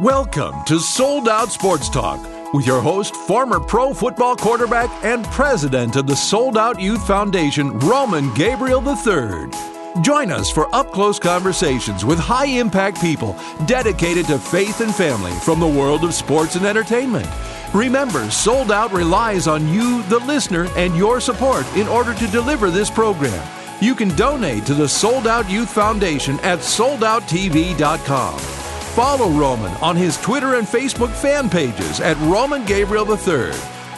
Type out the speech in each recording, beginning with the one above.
Welcome to Sold Out Sports Talk with your host, former pro football quarterback and president of the Sold Out Youth Foundation, Roman Gabriel III. Join us for up close conversations with high impact people dedicated to faith and family from the world of sports and entertainment. Remember, Sold Out relies on you, the listener, and your support in order to deliver this program. You can donate to the Sold Out Youth Foundation at soldouttv.com. Follow Roman on his Twitter and Facebook fan pages at Roman Gabriel III.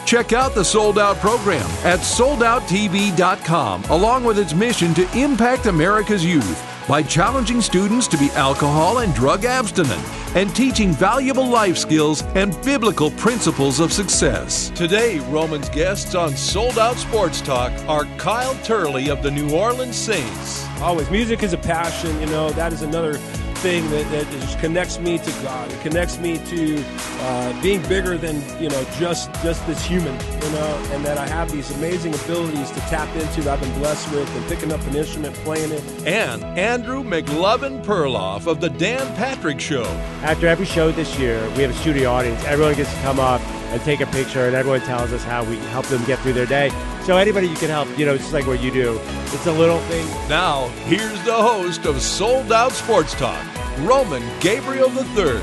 Check out the Sold Out program at soldouttv.com, along with its mission to impact America's youth by challenging students to be alcohol and drug abstinent and teaching valuable life skills and biblical principles of success. Today, Roman's guests on Sold Out Sports Talk are Kyle Turley of the New Orleans Saints. Always, music is a passion. You know, that is another thing that, that just connects me to God. It connects me to uh, being bigger than you know just just this human. You know, and that I have these amazing abilities to tap into that I've been blessed with, and picking up an instrument, playing it. And Andrew McLovin Perloff of the Dan Patrick Show. After every show this year, we have a studio audience. Everyone gets to come up and take a picture, and everyone tells us how we help them get through their day. So anybody you can help, you know, just like what you do. It's a little thing. Now, here's the host of Sold Out Sports Talk, Roman Gabriel III.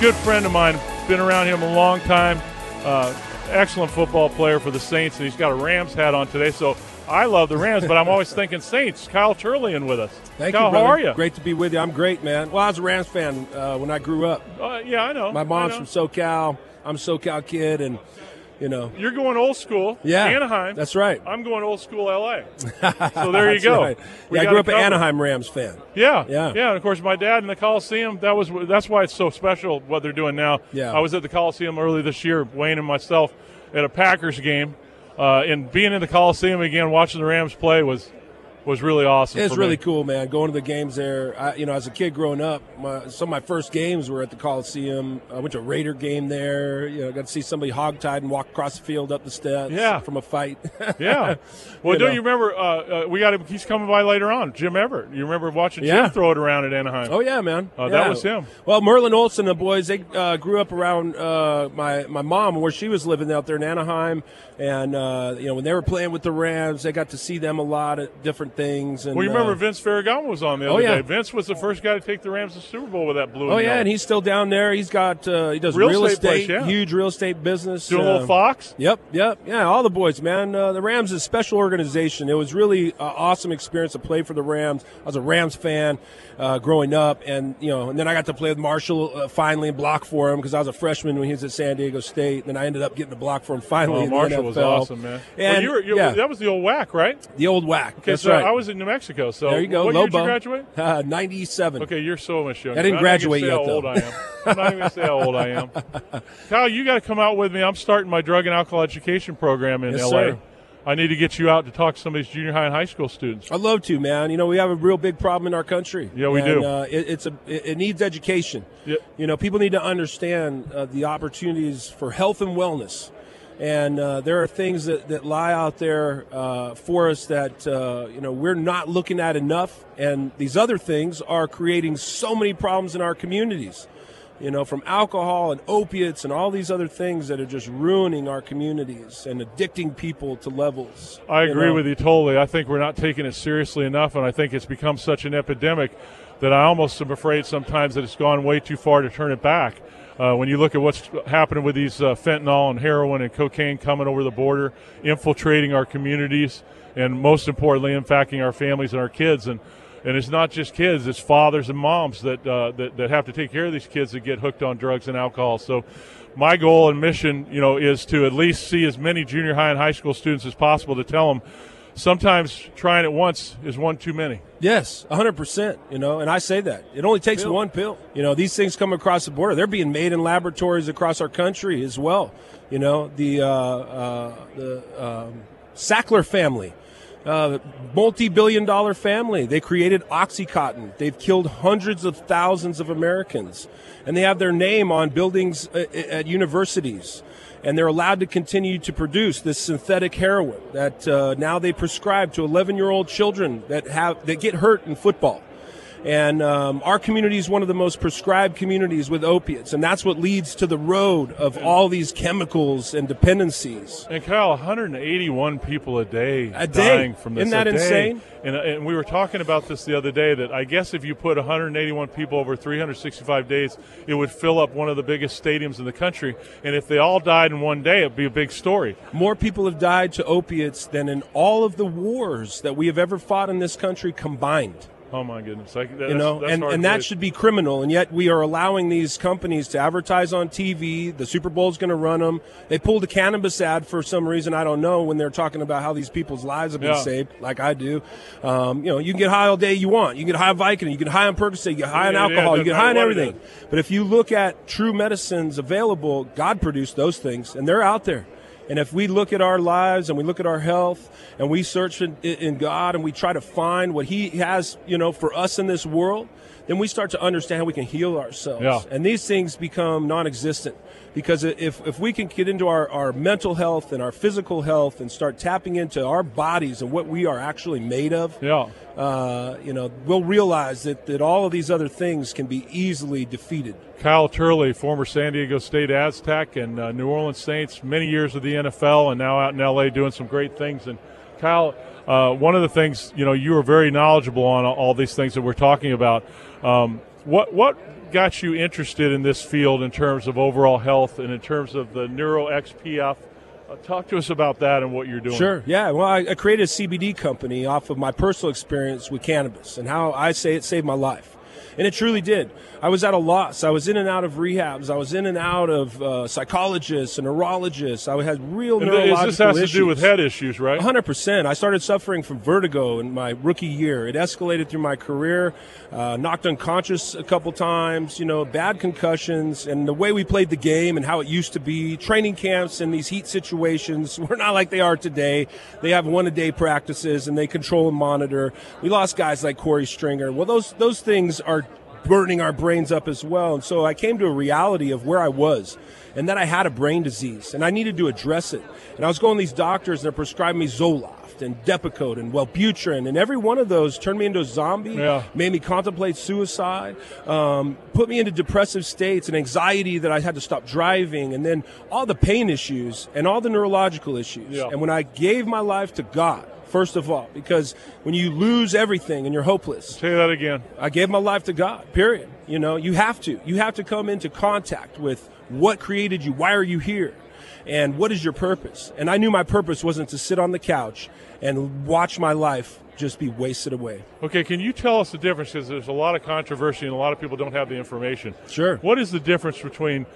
Good friend of mine, been around him a long time. Uh, excellent football player for the Saints, and he's got a Rams hat on today. So I love the Rams, but I'm always thinking Saints. Kyle Turley in with us. Thank Kyle, you, brother. how are you? Great to be with you. I'm great, man. Well, I was a Rams fan uh, when I grew up. Uh, yeah, I know. My mom's know. from SoCal. I'm a SoCal kid, and you know, You're going old school. Yeah, Anaheim. that's right. I'm going old school LA. So there you go. right. Yeah, I grew up an. Anaheim Rams fan. Yeah, Yeah. yeah. And of course, my dad in the Coliseum. That was that's why it's so special what they're doing now. Yeah. I was at the Coliseum early this year, Wayne and myself, at a Packers game, uh, and being in the Coliseum again, watching the Rams play was was really awesome. It's really me. cool, man. Going to the games there. I, you know, as a kid growing up, my, some of my first games were at the Coliseum. I went to a Raider game there. You know, got to see somebody hogtied and walk across the field up the steps. Yeah. from a fight. Yeah. Well, You don't know. you remember? Uh, uh, we got him. He's coming by later on. Jim Everett. You remember watching Yeah. Jim throw it around at Anaheim? Oh yeah, man. Oh, that was him. Well, Merlin Olsen, and the boys, they uh, grew up around uh, my my mom where she was living out there in Anaheim, and uh, you know when they were playing with the Rams, they got to see them a lot at different things. And Well, you remember uh, Vince Ferragamo was on the Oh, other yeah. day. Vince was the first guy to take the Rams to the Super Bowl with that blue. Oh and yeah, and he's still down there. He's got uh, he does Real real, estate place, yeah. huge real estate business. doing a uh, little Fox. Yep, yep, yeah. All the boys, man. Uh, the Rams is a special organization. It was really an awesome experience to play for the Rams. I was a Rams fan uh, growing up, and you know, and then I got to play with Marshall uh, finally and block for him because I was a freshman when he was at San Diego State. And then I ended up getting a block for him finally. Oh, in the Marshall was awesome, man. And well, you were, you, yeah, that was the old whack, right? the old whack. Okay, That's so right. I was in New Mexico. So there you go. What year did you graduate? Uh, Ninety-seven. Okay, you're so much younger. I didn't gonna graduate yet, how though. old I am. I'm not even going to say how old I am. Kyle, you got to come out with me. I'm starting my drug and alcohol education program in Yes, LA. sir. I need to get you out to talk to some of these junior high and high school students. I'd love to, man. You know, we have a real big problem in our country. Yeah, we And, do. Uh, it, it's a it, it needs education. Yeah. You know, people need to understand uh, the opportunities for health and wellness. And uh, there are things that, that lie out there uh, for us that uh, you know we're not looking at enough, and these other things are creating so many problems in our communities. You know, from alcohol and opiates and all these other things that are just ruining our communities and addicting people to levels. I you agree know? with you totally. I think we're not taking it seriously enough, and I think it's become such an epidemic that I almost am afraid sometimes that it's gone way too far to turn it back. Uh, when you look at what's happening with these uh, fentanyl and heroin and cocaine coming over the border, infiltrating our communities, and most importantly, impacting our families and our kids. And and it's not just kids; it's fathers and moms that, uh, that that have to take care of these kids that get hooked on drugs and alcohol. So, my goal and mission, you know, is to at least see as many junior high and high school students as possible to tell them. Sometimes trying it once is one too many. Yes, 100%. You know, and I say that. It only takes one pill. You know, these things come across the border. They're being made in laboratories across our country as well. You know, the, uh, uh, the um, Sackler family, uh, multi billion dollar family. They created Oxycontin. They've killed hundreds of thousands of Americans. And they have their name on buildings uh, at universities and they're allowed to continue to produce this synthetic heroin that uh, now they prescribe to 11 year old children that have that get hurt in football And um, our community is one of the most prescribed communities with opiates, and that's what leads to the road of all these chemicals and dependencies. And Kyle, 181 people a day A day. dying from this. Isn't that day. insane? And, and we were talking about this the other day that I guess if you put 181 people over 365 days, it would fill up one of the biggest stadiums in the country. And if they all died in one day, it'd be a big story. More people have died to opiates than in all of the wars that we have ever fought in this country combined. Oh my goodness! I, that's, you know, and, and that should be criminal. And yet we are allowing these companies to advertise on TV. The Super Bowl's going to run them. They pulled a cannabis ad for some reason I don't know when they're talking about how these people's lives have been Yeah. saved, like I do. Um, you know, you can get high all day you want. You can get high on Vicodin. You can get high on Percocet. You get high on Yeah, yeah, alcohol. it you get high on matter what it everything. But if you look at true medicines available, God produced those things, and they're out there. And if we look at our lives and we look at our health and we search in, in God and we try to find what He has, you know, for us in this world, then we start to understand how we can heal ourselves. Yeah. And these things become non-existent because if, if we can get into our, our mental health and our physical health and start tapping into our bodies and what we are actually made of, Yeah. uh, you know, we'll realize that, that all of these other things can be easily defeated. Kyle Turley, former San Diego State Aztec and uh, New Orleans Saints, many years of the NFL, and now out in LA doing some great things. And Kyle, uh, one of the things you know you are very knowledgeable on all these things that we're talking about. Um, what what got you interested in this field in terms of overall health and in terms of the Neuro XPF? Uh, talk to us about that and what you're doing. Sure. Yeah. Well, I, I created a CBD company off of my personal experience with cannabis and how I say it saved my life. And it truly did. I was at a loss. I was in and out of rehabs. I was in and out of uh, psychologists and neurologists. I had real And neurological this has issues. to do with head issues, right? 100%. I started suffering from vertigo in my rookie year. It escalated through my career, uh, knocked unconscious a couple times, you know, bad concussions, and the way we played the game and how it used to be. Training camps and these heat situations were not like they are today. They have one a day practices and they control and monitor. We lost guys like Korey Stringer. Well, those, those things are burning our brains up as well. And so I came to a reality of where I was and that I had a brain disease and I needed to address it. And I was going to these doctors and they're prescribing me Zoloft and Depakote and Wellbutrin and every one of those turned me into a zombie, Yeah. made me contemplate suicide, um, put me into depressive states and anxiety that I had to stop driving and then all the pain issues and all the neurological issues. Yeah. And when I gave my life to God, First of all, because when you lose everything and you're hopeless, Say that again. I gave my life to God, period. You know, you have to. You have to come into contact with what created you. Why are you here? And what is your purpose? And I knew my purpose wasn't to sit on the couch and watch my life just be wasted away. Okay, can you tell us the difference? Because there's a lot of controversy and a lot of people don't have the information. Sure. What is the difference between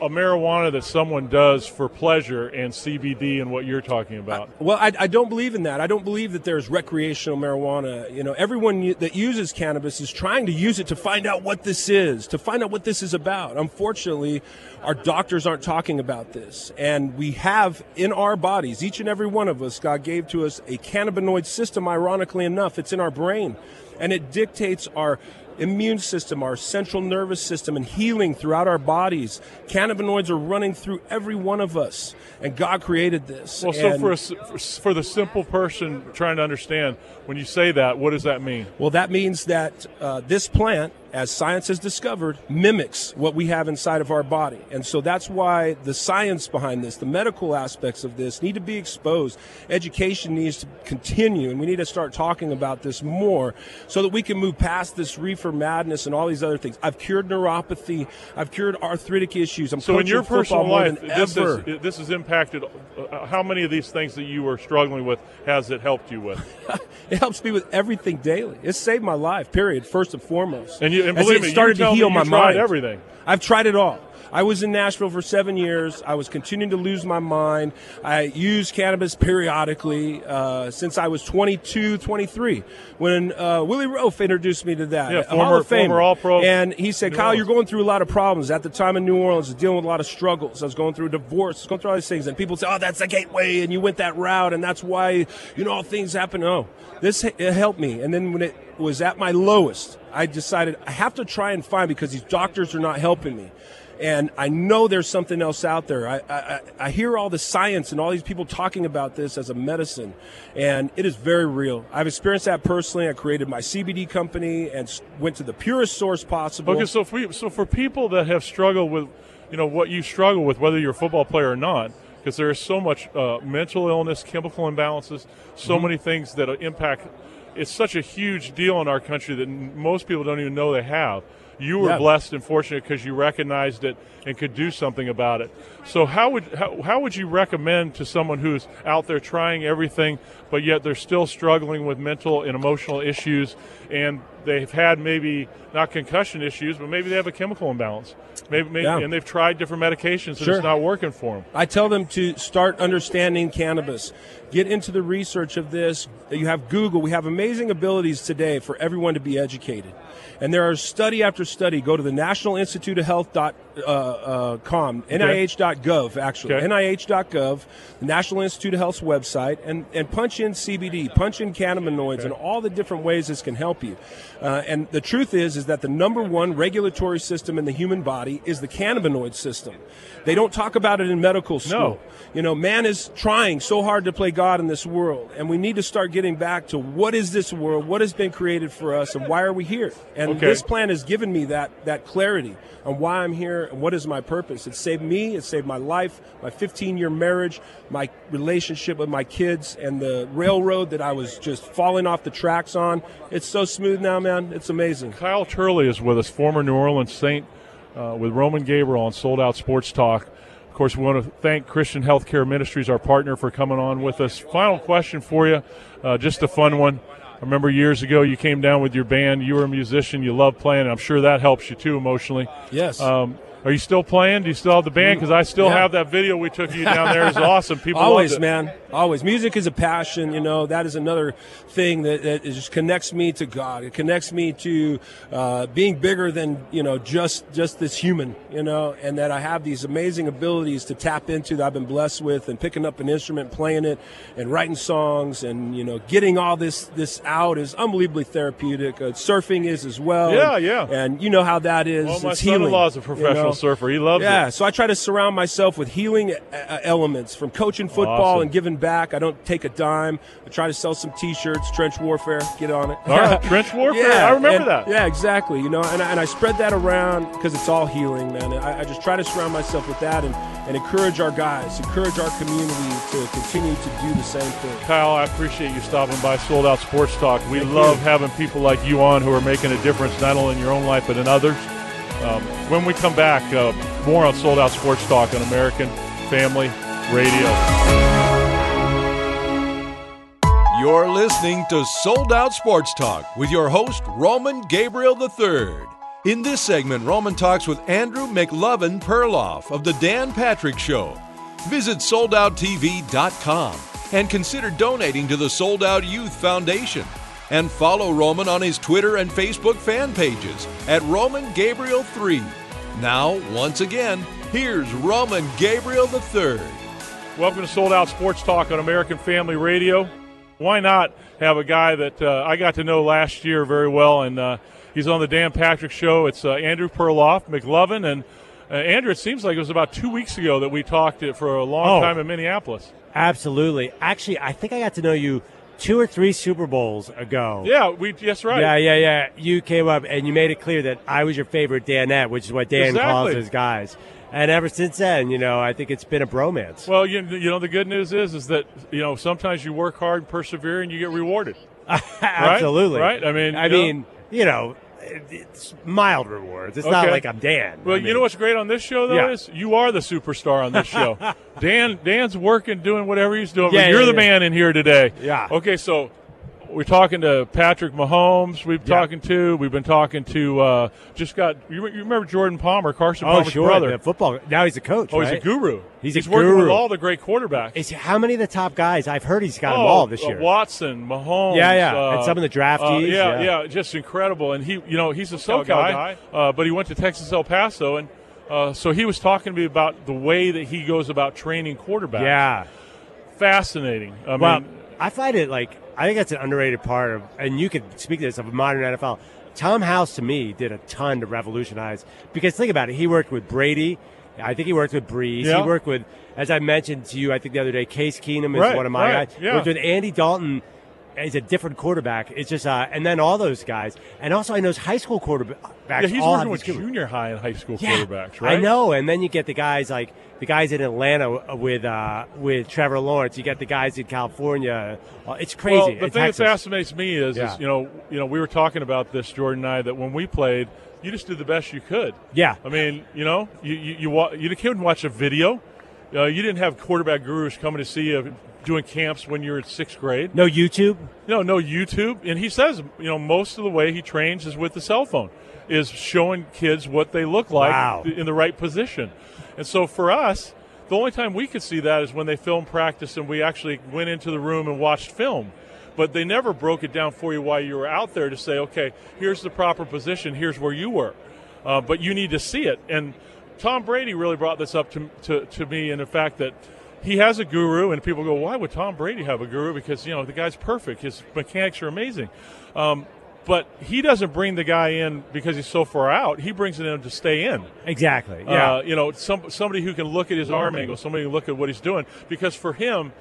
a- marijuana that someone does for pleasure and CBD and what you're talking about? Well, I, I don't believe in that. I don't believe that there's recreational marijuana. You know, everyone that uses cannabis is trying to use it to find out what this is, to find out what this is about. Unfortunately, our doctors aren't talking about this. And we have in our bodies, each and every one of us, God gave to us a cannabinoid system, ironically enough. It's in our brain. And it dictates our immune system, our central nervous system, and healing throughout our bodies. Cannabinoids are running through every one of us, and God created this. Well, so And- for, for s- for the simple person trying to understand, when you say that, what does that mean? Well, that means that uh, this plant, as science has discovered, mimics what we have inside of our body. And so that's why the science behind this, the medical aspects of this, need to be exposed. Education needs to continue, and we need to start talking about this more so that we can move past this reefer madness and all these other things. I've cured neuropathy, I've cured arthritic issues. I'm So in your personal life, this ever. has, this has impacted. Uh, how many of these things that you were struggling with has it helped you with? It helps me with everything daily. It saved my life, period, first and foremost. And, you, and believe it me, started to heal my mind. everything. I've tried it all. I was in Nashville for seven years. I was continuing to lose my mind. I used cannabis periodically uh, since I was 22, 23, when uh, Willie Roaf introduced me to that. Yeah, former- Hall of Famer. former All-Pro And he said, New Kyle, Orleans. you're going through a lot of problems. At the time in New Orleans, dealing with a lot of struggles. I was going through a divorce, I was going through all these things. And people say, oh, that's the gateway, and you went that route, and that's why, you know, all things happen. No, this it helped me. And then when it was at my lowest, I decided I have to try and find because these doctors are not helping me. And I know there's something else out there. I, I, I hear all the science and all these people talking about this as a medicine, and it is very real. I've experienced that personally. I created my CBD company and went to the purest source possible. Okay, so for, so for people that have struggled with, you know, what you struggle with, whether you're a football player or not, because there is so much uh, mental illness, chemical imbalances, so mm-hmm. many things that impact. It's such a huge deal in our country that most people don't even know they have. You were blessed and fortunate because you recognized it and could do something about it. So how would how, how would you recommend to someone who's out there trying everything, but yet they're still struggling with mental and emotional issues, and they've had maybe not concussion issues, but maybe they have a chemical imbalance, maybe, maybe yeah. and they've tried different medications and sure. it's not working for them. I tell them to start understanding cannabis, get into the research of this. You have Google. We have amazing abilities today for everyone to be educated. And there are study after study. Go to the National Institute of Health dot, uh, uh, com, okay. NIH.gov, actually, okay. NIH.gov, the National Institute of Health's website, and, and punch in CBD, punch in cannabinoids, okay. and all the different ways this can help you. Uh, and the truth is, is that the number one regulatory system in the human body is the cannabinoid system. They don't talk about it in medical school. No. You know, man is trying so hard to play God in this world, and we need to start getting back to what is this world, what has been created for us, and why are we here? And this plan has given me that that clarity on why I'm here and what is my purpose. It saved me, it saved my life, my 15 year marriage, my relationship with my kids, and the railroad that I was just falling off the tracks on. It's so smooth now, man. It's amazing. Kyle Turley is with us, former New Orleans Saint, uh, with Roman Gabriel on Sold Out Sports Talk. Of course, we want to thank Christian Healthcare Ministries, our partner, for coming on with us. Final question for you, uh, just a fun one. I remember years ago you came down with your band. You were a musician. You love playing. I'm sure that helps you too emotionally. Yes. Um, are you still playing? Do you still have the band? Because I still yeah. have that video we took you down there. It's awesome. People always, man, always. Music is a passion. You know that is another thing that, that just connects me to God. It connects me to uh, being bigger than you know just just this human. You know, and that I have these amazing abilities to tap into that I've been blessed with, and picking up an instrument, playing it, and writing songs, and you know, getting all this this out is unbelievably therapeutic. Uh, surfing is as well. Yeah, and, yeah. And you know how that is. Well, my it's son-in-law is a professional you know? Surfer. He loves yeah, it. so I try to surround myself with healing uh, uh, elements from coaching football awesome. and giving back. I don't take a dime. I try to sell some T-shirts, trench warfare. Get on it. All right, trench warfare. Yeah, I remember and, that. Yeah, exactly. You know, and I, and I spread that around because it's all healing, man. I, I, just try to surround myself with that and, and encourage our guys, encourage our community to continue to do the same thing. Kyle, I appreciate you stopping by Sold Out Sports Talk. We Thank love you. having people like you on who are making a difference not only in your own life but in others. Um, when we come back, uh, more on Sold Out Sports Talk on American Family Radio. You're listening to Sold Out Sports Talk with your host, Roman Gabriel III. In this segment, Roman talks with Andrew McLovin Perloff of The Dan Patrick Show. Visit soldouttv.com and consider donating to the Sold Out Youth Foundation and follow Roman on his Twitter and Facebook fan pages at Roman Gabriel 3. Now, once again, here's Roman Gabriel III. Welcome to Sold Out Sports Talk on American Family Radio. Why not have a guy that uh, I got to know last year very well, and uh, he's on the Dan Patrick Show. It's uh, Andrew Perloff, McLovin, and uh, Andrew. It seems like it was about two weeks ago that we talked for a long oh, time in Minneapolis. Absolutely. Actually, I think I got to know you two or three Super Bowls ago. Yeah, we. Yes, right. Yeah, yeah, yeah. You came up and you made it clear that I was your favorite Danette, which is what Dan exactly. calls his guys. And ever since then, you know, I think it's been a bromance. Well, you, you know, the good news is, is that you know sometimes you work hard, and persevere, and you get rewarded. Absolutely. Right? right? I mean, I you mean, know, you know, it's mild rewards. It's Okay. not like I'm Dan. Well, I mean, you know what's great on this show though Yeah. is you are the superstar on this show. Dan Dan's working, doing whatever he's doing. Yeah, but you're yeah, the yeah. man in here today. Yeah. Okay, so we're talking to Patrick Mahomes. We've Yeah. talking to. We've been talking to. Uh, just got. You, you remember Jordan Palmer, Carson Oh, Palmer's sure. brother? The football. Now he's a coach. oh, he's a guru. He's a working with all the great quarterbacks. Is how many of the top guys? I've heard he's got them Oh, all this uh, year. Watson, Mahomes, Yeah, yeah, uh, and some of the draftees, uh, yeah, yeah. yeah, just incredible. And he, you know, he's a SoCal SoCal guy, guy. Uh, but he went to Texas El Paso, and uh, so he was talking to me about the way that he goes about training quarterbacks. yeah. fascinating. I Well, mean, I find it like I think that's an underrated part of, and you could speak to this of modern NFL. Tom House to me did a ton to revolutionize because think about it. He worked with Brady. I think he worked with Brees. Yeah. He worked with, as I mentioned to you, I think the other day, Case Keenum is Right, one of my right, guys. yeah. Worked with Andy Dalton. He's a different quarterback. It's just, uh, and then all those guys, and also I know his high school quarterbacks. Yeah, he's working with junior high and high school yeah, quarterbacks, right? I know, and then you get the guys like the guys in Atlanta with uh, with Trevor Lawrence. You get the guys in California. Uh, It's crazy. Well, the In thing that fascinates me is, Yeah. is, you know, you know, we were talking about this, Jordan and I, that when we played, you just did the best you could. Yeah. I mean, you know, you you you, you couldn't watch a video. Uh, you didn't have quarterback gurus coming to see you doing camps when you're in sixth grade. no YouTube. No, no YouTube. And he says, you know, most of the way he trains is with the cell phone, is showing kids what they look like Wow. in the right position. And so for us, the only time we could see that is when they film practice and we actually went into the room and watched film. But they never broke it down for you while you were out there to say, okay, here's the proper position, here's where you were. Uh, but you need to see it. And Tom Brady really brought this up to, to, to me in the fact that he has a guru, and people go, why would Tom Brady have a guru? Because, you know, the guy's perfect. His mechanics are amazing. Um, but he doesn't bring the guy in because he's so far out. He brings it in to stay in. Exactly. Yeah. Uh, you know, some, somebody who can look at his arm angle, somebody who can look at what he's doing. Because for him,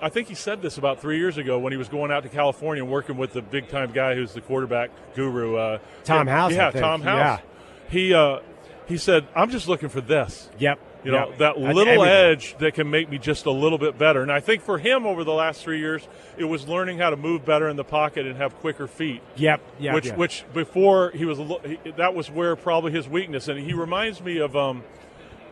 I think he said this about three years ago when he was going out to California and working with the big time guy who's the quarterback guru. Uh, Tom House, Yeah. Tom House. He uh, he said, "I'm just looking for this." yep. You know, Yep. that little edge that can make me just a little bit better. And I think for him over the last three years, it was learning how to move better in the pocket and have quicker feet. Yep. Yep. which, yep. which before he was, that was where probably his weakness. And he reminds me of, um,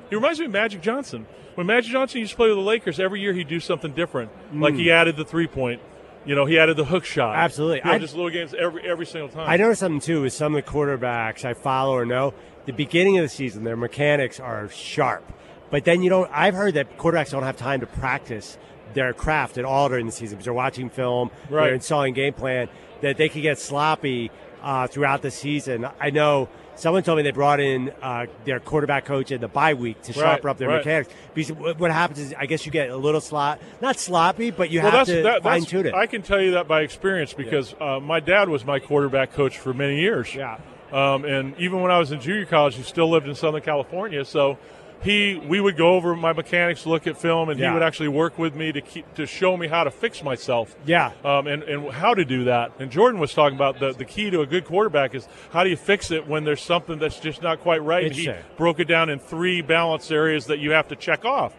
he reminds me of Magic Johnson. When Magic Johnson used to play with the Lakers, every year he'd do something different. Like he added the three point, you know, he added the hook shot. Mm. Absolutely. You know, I- just little games every every single time. I noticed something too with some of the quarterbacks I follow or know. The beginning of the season, their mechanics are sharp, but then you don't. I've heard that quarterbacks don't have time to practice their craft at all during the season because they're watching film, Right. they're installing game plan. That they could get sloppy uh, throughout the season. I know. Someone told me they brought in uh, their quarterback coach in the bye week to sharpen up their right. mechanics. Because what happens is, I guess you get a little slot, not sloppy, but you well, have to that, fine tune it. I can tell you that by experience because uh, my dad was my quarterback coach for many years. Yeah. Um, and even when I was in junior college, he still lived in Southern California. So he, we would go over my mechanics, look at film, and Yeah. he would actually work with me to keep to show me how to fix myself. Yeah. Um, and, and how to do that. And Jordan was talking about the, the key to a good quarterback is how do you fix it when there's something that's just not quite right. And he broke it down in three balance areas that you have to check off.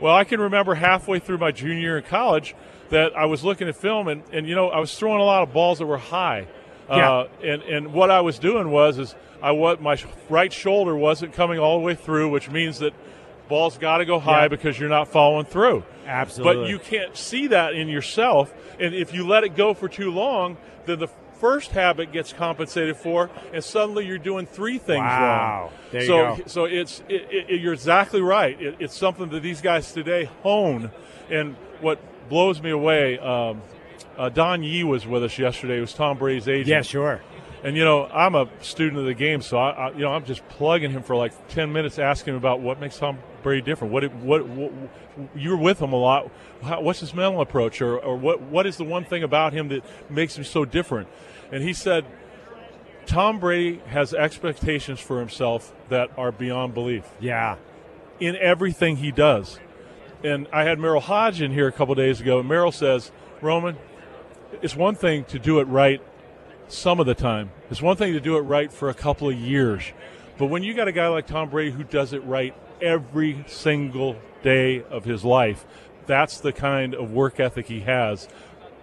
Well, I can remember halfway through my junior year in college that I was looking at film and, and you know, I was throwing a lot of balls that were high. Uh, and, and what I was doing was is I what my right shoulder wasn't coming all the way through, which means that balls got to go high Yeah. because you're not following through. Absolutely. But you can't see that in yourself, and if you let it go for too long, then the first habit gets compensated for, and suddenly you're doing three things Wow. wrong. There you so, go. so it's it, it, you're exactly right. It, it's something that these guys today hone, and what blows me away. Um, uh, Don Yee was with us yesterday. It was Tom Brady's agent. yeah, sure. And you know, I'm a student of the game, so I, I you know, I'm just plugging him for like ten minutes, asking him about what makes Tom Brady different. What, what, what you're with him a lot. How, what's his mental approach, or, or what, what is the one thing about him that makes him so different? And he said, Tom Brady has expectations for himself that are beyond belief Yeah. in everything he does. And I had Merril Hoge in here a couple days ago, and Merril says, Roman, it's one thing to do it right some of the time. It's one thing to do it right for a couple of years. But when you got a guy like Tom Brady who does it right every single day of his life, that's the kind of work ethic he has.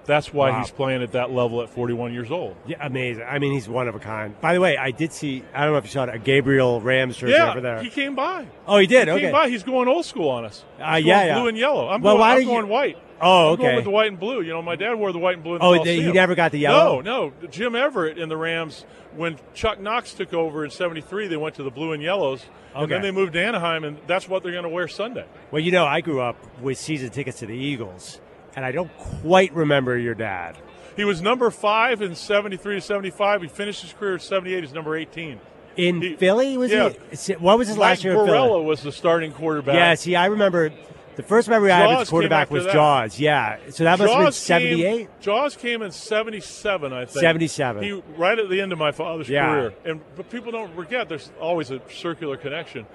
That's why Wow. he's playing at that level at 41 years old. Yeah, amazing. I mean, he's one of a kind. By the way, I did see. I don't know if you saw it. A Gabriel Rams jersey Yeah, over there. he came by. oh, he did. He okay. came by. He's going old school on us. Uh, yeah, yeah. blue and yellow. I'm Well, going, why I'm don't you- going white. Oh, I'm going okay. with the white and blue. You know, my dad wore the white and blue. In the Oh, he never got the yellow? No, no. Jim Everett in the Rams, when Chuck Knox took over in '73, they went to the blue and yellows, okay. and then they moved to Anaheim, and that's what they're going to wear Sunday. Well, you know, I grew up with season tickets to the Eagles, and I don't quite remember your dad. He was number five in '73 to '75. He finished his career at '78 He's number 18. In He- Philly, was yeah. he? What was his Mike last year Philly? Was the starting quarterback. Yeah, see, I remember The first memory I have Jaws as quarterback was that. Jaws. Yeah, so that must have been Jaws '78. Jaws came in '77, I think. 77. He right at the end of my father's Yeah. career, and but people don't forget. There's always a circular connection.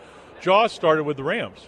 Jaws started with the Rams,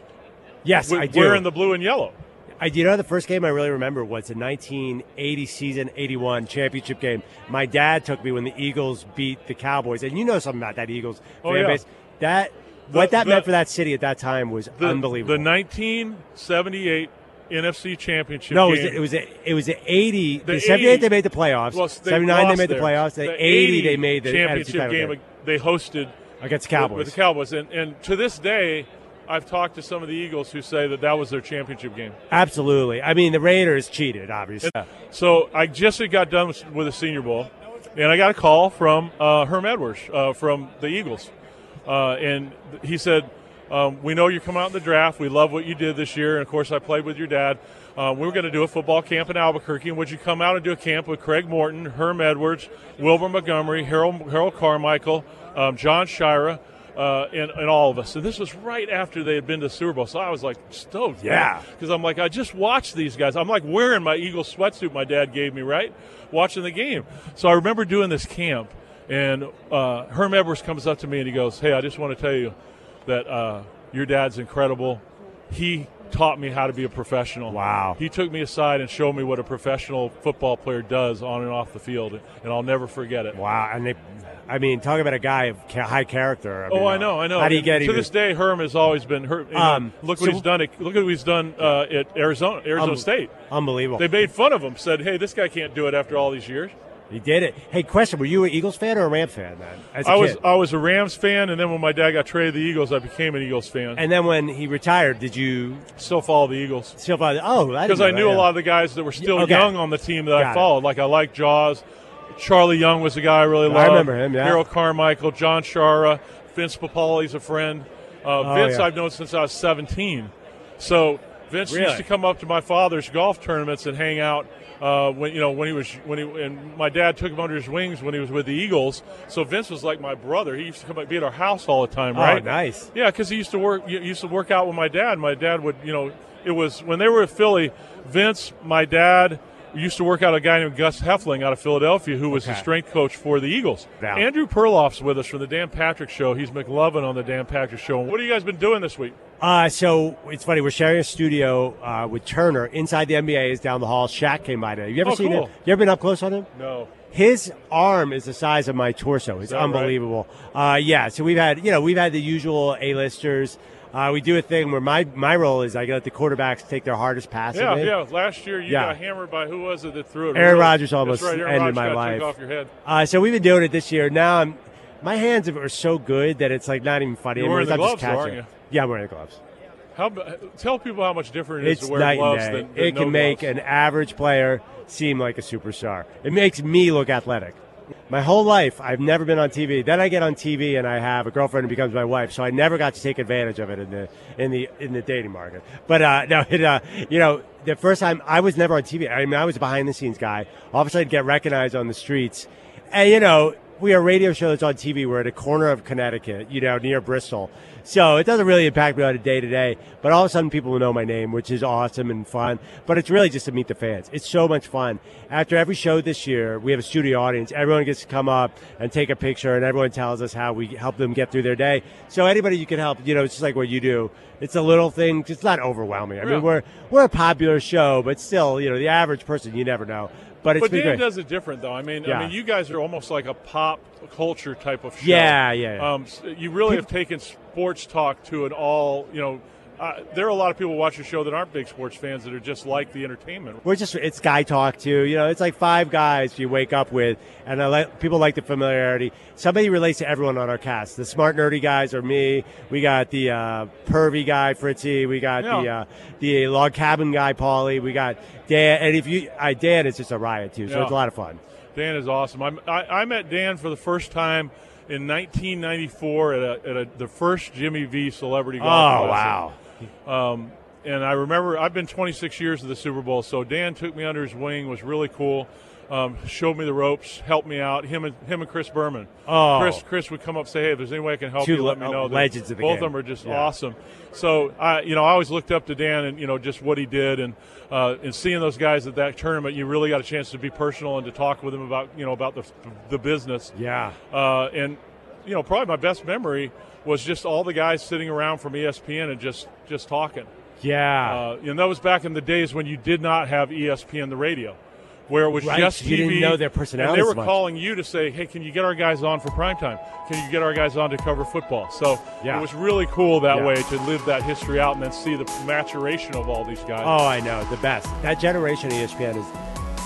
Yes, with, I do. wearing the blue and yellow. I you know the first game I really remember was the 1980 season 81 championship game. My dad took me when the Eagles beat the Cowboys, and you know something about that Eagles Oh, fan yeah. base. That The- what that the- meant for that city at that time was The, unbelievable. The 1978 NFC Championship. no, it was game. it was a, it was a 80. The The 78 80 they made the playoffs. Well, 79 they made the playoffs. The, 80, they made the championship game. game They hosted against the with- Cowboys. with the Cowboys, and, and to this day, I've talked to some of the Eagles who say that that was their championship game. Absolutely. I mean, the Raiders cheated, obviously. So I just got done with, with the Senior Bowl, and I got a call from uh, Herm Edwards uh, from the Eagles, uh, and he said, um, "We know you're coming out in the draft. We love what you did this year, and of course, I played with your dad. Uh, we were going to do a football camp in Albuquerque, and would you come out and do a camp with Craig Morton, Herm Edwards, Wilbert Montgomery, Harold, Harold Carmichael, um, John Sciarra?" Uh, and, and all of us. And this was right after they had been to the Super Bowl. So I was like stoked. Yeah. Because I'm like, I just watched these guys. I'm like wearing my Eagles sweatsuit my dad gave me, right? Watching the game. So I remember doing this camp, and uh, Herm Edwards comes up to me and he goes, Hey, I just want to tell you that uh, your dad's incredible. He taught me how to be a professional. Wow. He took me aside and showed me what a professional football player does on and off the field, and I'll never forget it. Wow. And they, I mean, talk about a guy of ca- high character. I mean, Oh, I know, I know. How do you get to this day? Herm has always been. You know, Um, look so- what he's done. At, look at what he's done uh, at Arizona, Arizona Um, State. Unbelievable. They made fun of him. Said, "Hey, this guy can't do it after all these years." He did it. Hey, question: Were you an Eagles fan or a Rams fan, man? As a I was kid? I was a Rams fan, and then when my dad got traded to the Eagles, I became an Eagles fan. and then when he retired, did you Still follow the Eagles still follow? Oh, because I knew a lot of the guys that were still Okay. young on the team that Got I it. followed. Like I like Jaws. Charlie Young was a guy I really loved. I remember him, yeah. Harold Carmichael, John Sciarra, Vince Papale's a friend. Uh, Oh, Vince yeah. I've known since I was 17. So Vince Really? used to come up to my father's golf tournaments and hang out. Uh, when you know when he was when he and my dad took him under his wings when he was with the Eagles. So Vince was like my brother. He used to come be at our house all the time, Oh, right? nice. Yeah, because he used to work. He used to work out with my dad. My dad would, you know, it was when they were at Philly. Vince, my dad, used to work out a guy named Gus Hoefling out of Philadelphia, who was the strength coach for the Eagles. Yeah. Andrew Perloff's with us from the Dan Patrick Show. He's McLovin on the Dan Patrick Show. What have you guys been doing this week? Uh, so it's funny. We're sharing a studio uh, with Turner inside the NBA. Is down the hall. Shaq came by today. You ever Oh, seen cool. him? You ever been up close on him? No. His arm is the size of my torso. It's that right? unbelievable. Uh, yeah. So we've had, you know, we've had the usual A-listers. Uh, we do a thing where my my role is I let the quarterbacks take their hardest pass. Yeah, yeah. Last year you Yeah. got hammered by who was it that threw it? Aaron Really- Rodgers almost right, Aaron ended Rodgers my life. off your head. Uh, so we've been doing it this year. Now I'm, my hands are so good that it's like not even funny. You're anymore. wearing the I'm just gloves, aren't you? Yeah, I'm wearing the gloves. How, tell people how much different it is It's to wear night and gloves day. than, than it can make gloves. an average player seem like a superstar. It makes me look athletic. My whole life, I've never been on TV. Then I get on TV and I have a girlfriend who becomes my wife. So I never got to take advantage of it in the in the in the dating market. But uh, no, it, uh, you know, the first time I was never on TV. I mean, I was a behind the scenes guy. A sudden, get recognized on the streets, and you know, we are a radio show that's on TV. We're at a corner of Connecticut, you know, near Bristol. So it doesn't really impact me on a day to day, but all of a sudden people will know my name, which is awesome and fun. But it's really just to meet the fans. It's so much fun. After every show this year, we have a studio audience. Everyone gets to come up and take a picture, and everyone tells us how we help them get through their day. So anybody you can help, you know, it's just like what you do. It's a little thing. It's not overwhelming. I Yeah. mean, we're we're a popular show, but still, you know, the average person, you never know. But it's But Dan great. does it different, though. I mean, Yeah. I mean, you guys are almost like a pop culture type of show. Yeah, yeah, yeah. Um, you really have taken sports talk to an all. You know, uh, there are a lot of people who watch the show that aren't big sports fans that are just like the entertainment. We're just it's guy talk too. You know, it's like five guys you wake up with, and I like people like the familiarity. Somebody relates to everyone on our cast. The smart nerdy guys are me. We got the uh, pervy guy Fritzy. We got the uh, the log cabin guy Paulie. We got Dan, and if you I, Dan is just a riot too. So Yeah. it's a lot of fun. Dan is awesome. I'm, I, I met Dan for the first time in 1994 at, a, at a, the first Jimmy V Celebrity Golf Oh Classic. wow! Um, and I remember I've been 26 years of the Super Bowl, so Dan took me under his wing, was really cool. um, showed me the ropes, helped me out. Him and him and Chris Berman. Oh. Chris Chris would come up and say, "Hey, if there's any way I can help Two you, let me know." legends of the Both game. of them are just Yeah. awesome. So I, you know, I always looked up to Dan and you know just what he did, and uh, and seeing those guys at that tournament, you really got a chance to be personal and to talk with them about you know about the the business. Yeah. Uh, and you know, probably my best memory was just all the guys sitting around from ESPN and just just talking. Yeah. Uh, and that was back in the days when you did not have ESPN the radio, where it was Right, just you TV. didn't know their And personalities they were calling you to say, "Hey, can you get our guys on for prime time? Can you get our guys on to cover football?" So Yeah. it was really cool that Yeah. way to live that history out and then see the maturation of all these guys. Oh, I know the best. That generation of ESPN is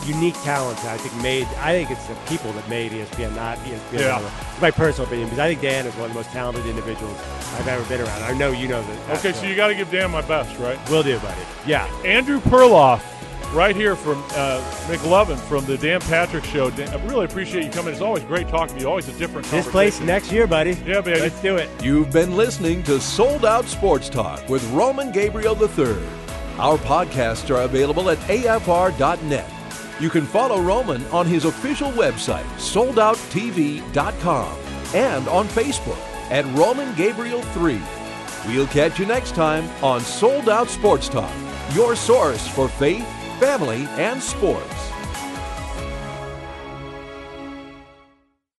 unique talent. that I think made. I think it's the people that made ESPN, not ESPN. Yeah. It's my personal opinion because I think Dan is one of the most talented individuals I've ever been around. I know you know that. okay, so you got to give Dan my best, right? will do, buddy. Yeah. Andrew Perloff, right here from uh, McLovin from the Dan Patrick Show. Dan, I really appreciate you coming. It's always great talking to you. Always a different. This place next year, buddy. Yeah, baby. Let's do it. You've been listening to Sold Out Sports Talk with Roman Gabriel III. Our podcasts are available at afr.net. You can follow Roman on his official website, soldouttv.com, and on Facebook at Roman Gabriel 3. We'll catch you next time on Sold Out Sports Talk, your source for faith, family, and sports.